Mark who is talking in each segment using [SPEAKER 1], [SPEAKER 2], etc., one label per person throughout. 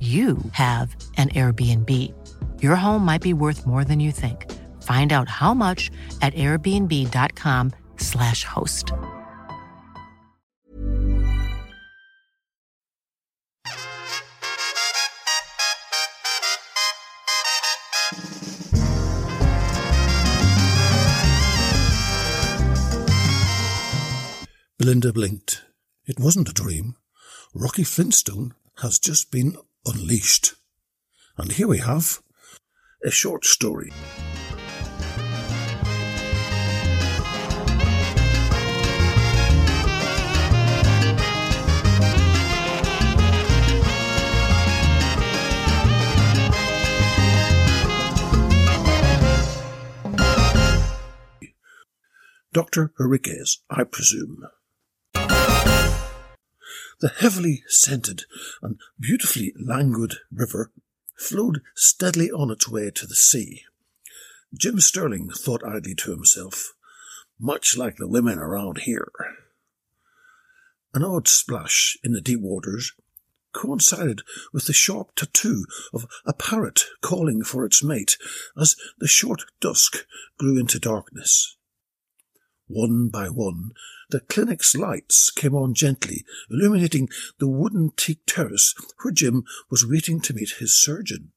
[SPEAKER 1] you have an Airbnb. Your home might be worth more than you think. Find out how much at airbnb.com/slash host.
[SPEAKER 2] Belinda blinked. It wasn't a dream. Rocky Flintstone has just been unleashed. And here we have a short story. Dr. Ouriques, I presume. The heavily scented and beautifully languid river flowed steadily on its way to the sea. Jim Sterling thought idly to himself, much like the women around here. An odd splash in the deep waters coincided with the sharp tattoo of a parrot calling for its mate as the short dusk grew into darkness. One by one, the clinic's lights came on gently, illuminating the wooden teak terrace where Jim was waiting to meet his surgeon.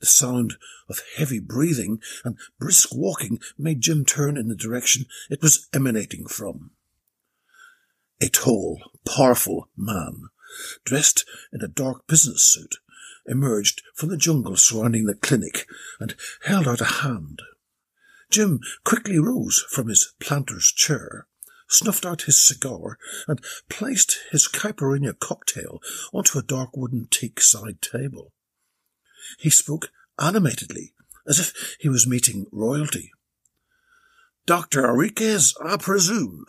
[SPEAKER 2] The sound of heavy breathing and brisk walking made Jim turn in the direction it was emanating from. A tall, powerful man, dressed in a dark business suit, emerged from the jungle surrounding the clinic and held out a hand. Jim quickly rose from his planter's chair, snuffed out his cigar, and placed his caipirinha cocktail onto a dark wooden teak side table. He spoke animatedly, as if he was meeting royalty. Dr. Ouriques, I presume.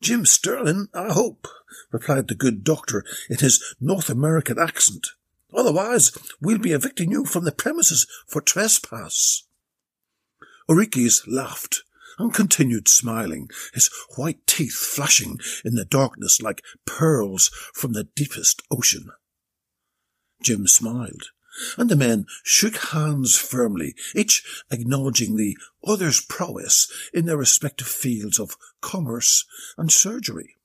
[SPEAKER 2] Jim Sterling, I hope, replied the good doctor in his North American accent. Otherwise, we'll be evicting you from the premises for trespass. Ouriques laughed and continued smiling, his white teeth flashing in the darkness like pearls from the deepest ocean. Jim smiled, and the men shook hands firmly, each acknowledging the other's prowess in their respective fields of commerce and surgery.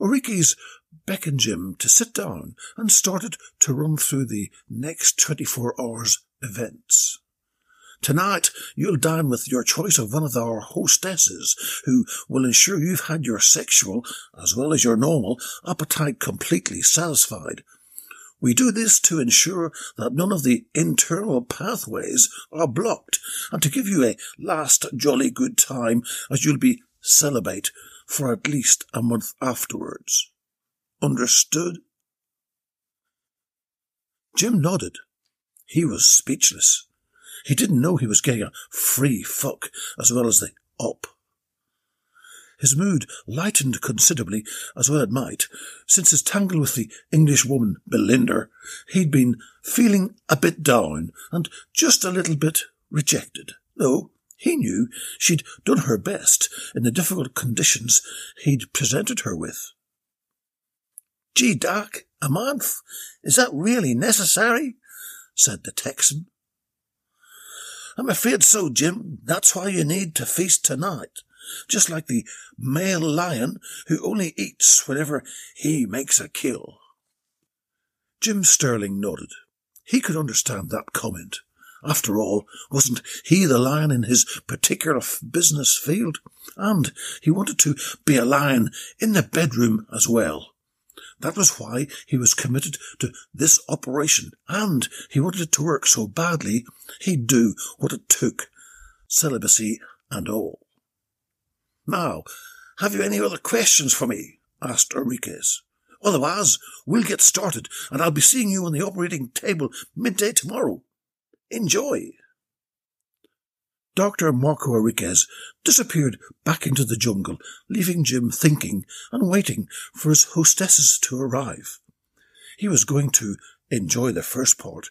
[SPEAKER 2] Ouriques beckoned Jim to sit down and started to run through the next 24 hours events. Tonight, you'll dine with your choice of one of our hostesses, who will ensure you've had your sexual, as well as your normal, appetite completely satisfied. We do this to ensure that none of the internal pathways are blocked, and to give you a last jolly good time as you'll be celibate for at least a month afterwards. Understood? Jim nodded. He was speechless. He didn't know he was getting a free fuck as well as the op. His mood lightened considerably, as well it might. Since his tangle with the Englishwoman, Belinda, he'd been feeling a bit down and just a little bit rejected, though he knew she'd done her best in the difficult conditions he'd presented her with. Gee, Doc, a month? Is that really necessary? said the Texan. I'm afraid so, Jim. That's why you need to feast tonight. Just like the male lion who only eats whenever he makes a kill. Jim Sterling nodded. He could understand that comment. After all, wasn't he the lion in his particular business field? And he wanted to be a lion in the bedroom as well. That was why he was committed to this operation, and he wanted it to work so badly he'd do what it took, celibacy and all. Now, have you any other questions for me? asked Ouriques. Otherwise, we'll get started, and I'll be seeing you on the operating table midday tomorrow. Enjoy! Dr. Marco Ouriques disappeared back into the jungle, leaving Jim thinking and waiting for his hostesses to arrive. He was going to enjoy the first part,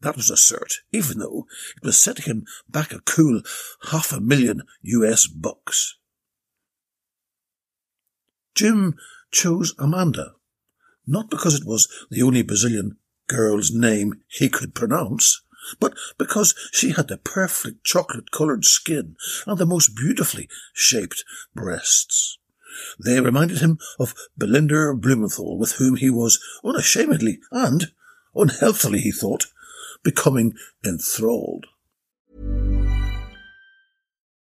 [SPEAKER 2] that was a cert, even though it was setting him back a cool half a million US bucks. Jim chose Amanda, not because it was the only Brazilian girl's name he could pronounce, but because she had the perfect chocolate coloured skin and the most beautifully shaped breasts. They reminded him of Belinda Blumenthal, with whom he was unashamedly and unhealthily, he thought, becoming enthralled.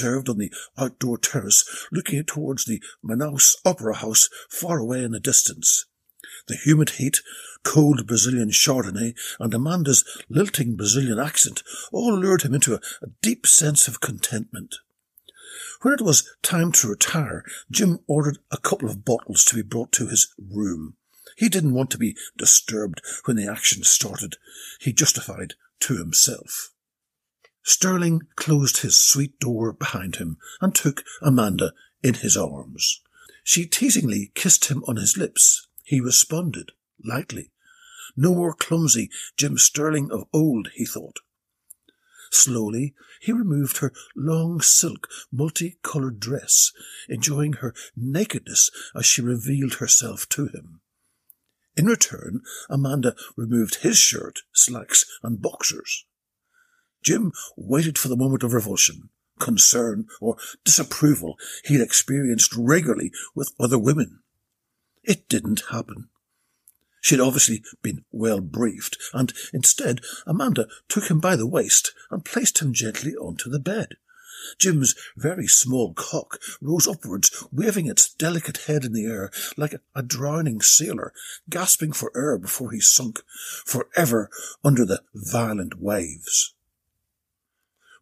[SPEAKER 2] served on the outdoor terrace looking towards the Manaus Opera House far away in the distance. The humid heat, cold Brazilian Chardonnay, and Amanda's lilting Brazilian accent all lured him into a, a deep sense of contentment. When it was time to retire, Jim ordered a couple of bottles to be brought to his room. He didn't want to be disturbed when the action started, he justified to himself. Sterling closed his suite door behind him and took Amanda in his arms. She teasingly kissed him on his lips. He responded, lightly. No more clumsy Jim Sterling of old, he thought. Slowly, he removed her long silk, multi-coloured dress, enjoying her nakedness as she revealed herself to him. In return, Amanda removed his shirt, slacks, and boxers. Jim waited for the moment of revulsion, concern, or disapproval he'd experienced regularly with other women. It didn't happen. She'd obviously been well briefed, and instead Amanda took him by the waist and placed him gently onto the bed. Jim's very small cock rose upwards, waving its delicate head in the air like a drowning sailor, gasping for air before he sunk forever under the violent waves.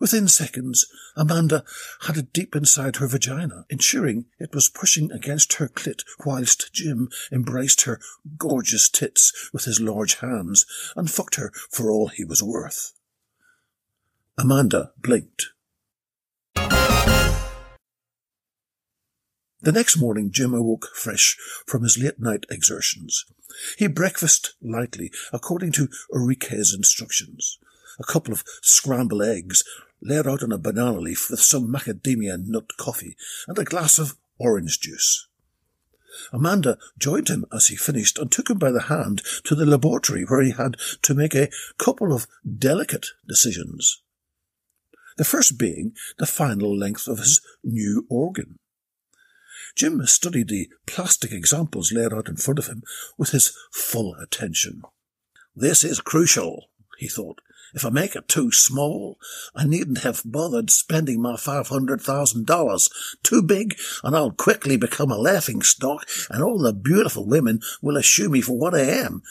[SPEAKER 2] Within seconds, Amanda had it deep inside her vagina, ensuring it was pushing against her clit whilst Jim embraced her gorgeous tits with his large hands and fucked her for all he was worth. Amanda blinked. The next morning, Jim awoke fresh from his late night exertions. He breakfasted lightly, according to Ouriques's instructions. a couple of scrambled eggs laid out on a banana leaf with some macadamia nut coffee and a glass of orange juice. Amanda joined him as he finished and took him by the hand to the laboratory where he had to make a couple of delicate decisions. The first being the final length of his new organ. Jim studied the plastic examples laid out in front of him with his full attention. This is crucial, he thought. If I make it too small, I needn't have bothered spending my $500,000. Too big, and I'll quickly become a laughing stock, and all the beautiful women will eschew me for what I am,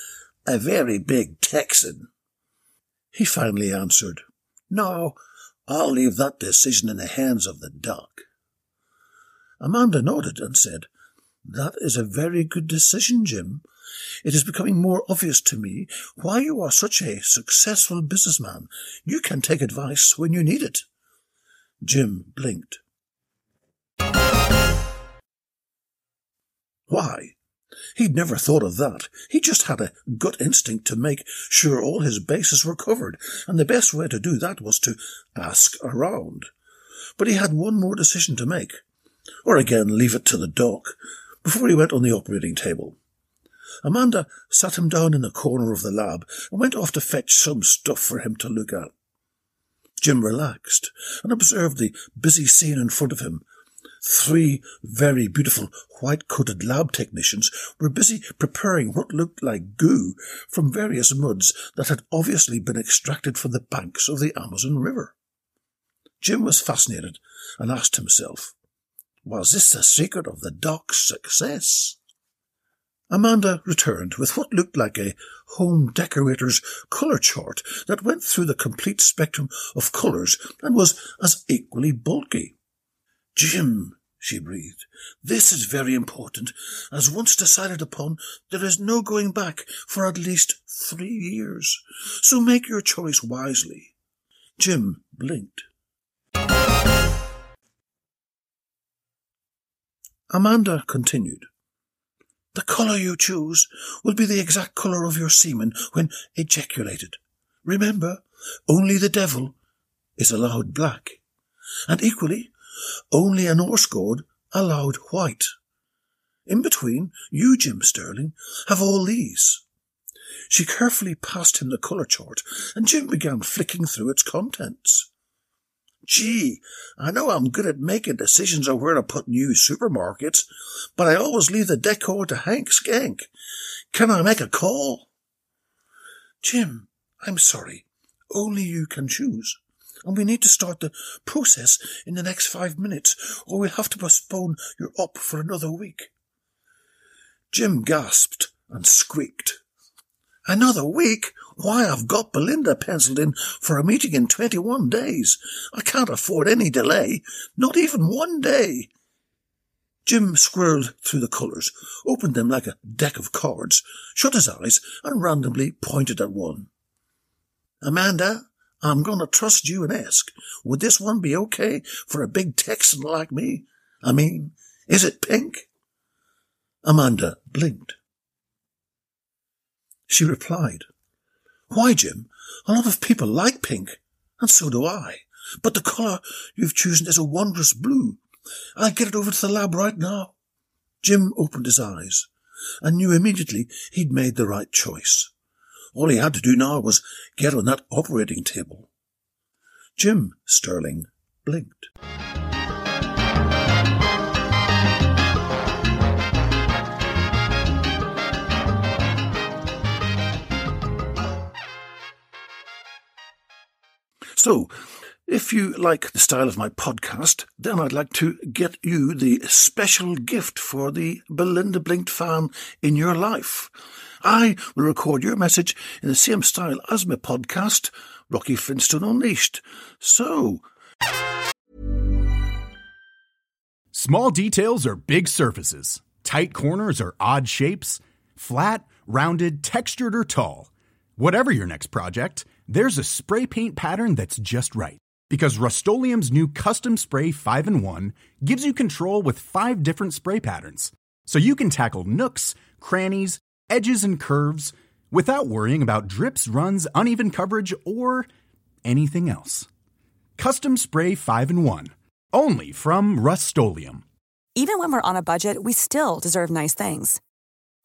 [SPEAKER 2] a very big Texan. He finally answered, No, I'll leave that decision in the hands of the doc. Amanda nodded and said, That is a very good decision, Jim. It is becoming more obvious to me why you are such a successful businessman. You can take advice when you need it. Jim blinked. Why? He'd never thought of that. He just had a gut instinct to make sure all his bases were covered, and the best way to do that was to ask around. But he had one more decision to make, or again leave it to the doc, before he went on the operating table. Amanda sat him down in a corner of the lab and went off to fetch some stuff for him to look at. Jim relaxed and observed the busy scene in front of him. Three very beautiful white-coated lab technicians were busy preparing what looked like goo from various muds that had obviously been extracted from the banks of the Amazon River. Jim was fascinated and asked himself, was this the secret of the doc's success? Amanda returned with what looked like a home decorator's colour chart that went through the complete spectrum of colours and was as equally bulky. Jim, she breathed, this is very important. As once decided upon, there is no going back for at least three years. So make your choice wisely. Jim blinked. Amanda continued. The colour you choose will be the exact colour of your semen when ejaculated. Remember, only the devil is allowed black. And equally, only a Norse god allowed white. In between, you, Jim Sterling, have all these. She carefully passed him the colour chart, and Jim began flicking through its contents. Gee, I know I'm good at making decisions on where to put new supermarkets, but I always leave the decor to Hank Skank. Can I make a call? Jim, I'm sorry. Only you can choose. And we need to start the process in the next five minutes, or we'll have to postpone your op for another week. Jim gasped and squeaked. Another week? Why, I've got Belinda penciled in for a meeting in 21 days. I can't afford any delay, not even one day. Jim squirreled through the colours, opened them like a deck of cards, shut his eyes, and randomly pointed at one. Amanda, I'm going to trust you and ask, would this one be okay for a big Texan like me? I mean, is it pink? Amanda blinked. She replied, Why, Jim, a lot of people like pink, and so do I. But the colour you've chosen is a wondrous blue. I'll get it over to the lab right now. Jim opened his eyes and knew immediately he'd made the right choice. All he had to do now was get on that operating table. Jim Sterling blinked. So, if you like the style of my podcast, then I'd like to get you the special gift for the Belinda Blinked fan in your life. I will record your message in the same style as my podcast, Rocky Flintstone Unleashed. So.
[SPEAKER 3] Small details are big surfaces, tight corners are odd shapes, flat, rounded, textured, or tall. Whatever your next project, there's a spray paint pattern that's just right. Because Rust new Custom Spray 5 in 1 gives you control with five different spray patterns. So you can tackle nooks, crannies, edges, and curves without worrying about drips, runs, uneven coverage, or anything else. Custom Spray 5 and 1. Only from Rust
[SPEAKER 4] Even when we're on a budget, we still deserve nice things.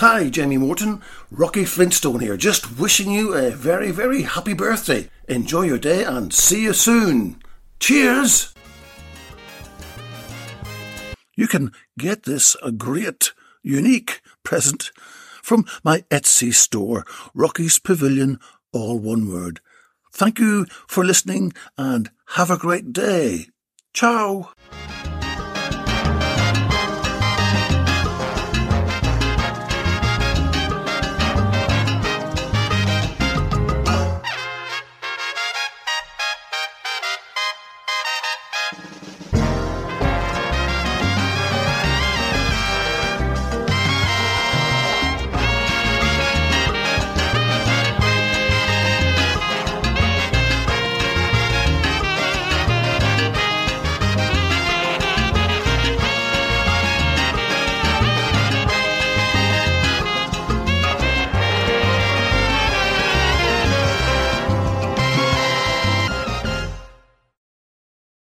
[SPEAKER 2] Hi, Jamie Morton. Rocky Flintstone here, just wishing you a very, very happy birthday. Enjoy your day and see you soon. Cheers! You can get this a great, unique present from my Etsy store, Rocky's Pavilion, all one word. Thank you for listening and have a great day. Ciao!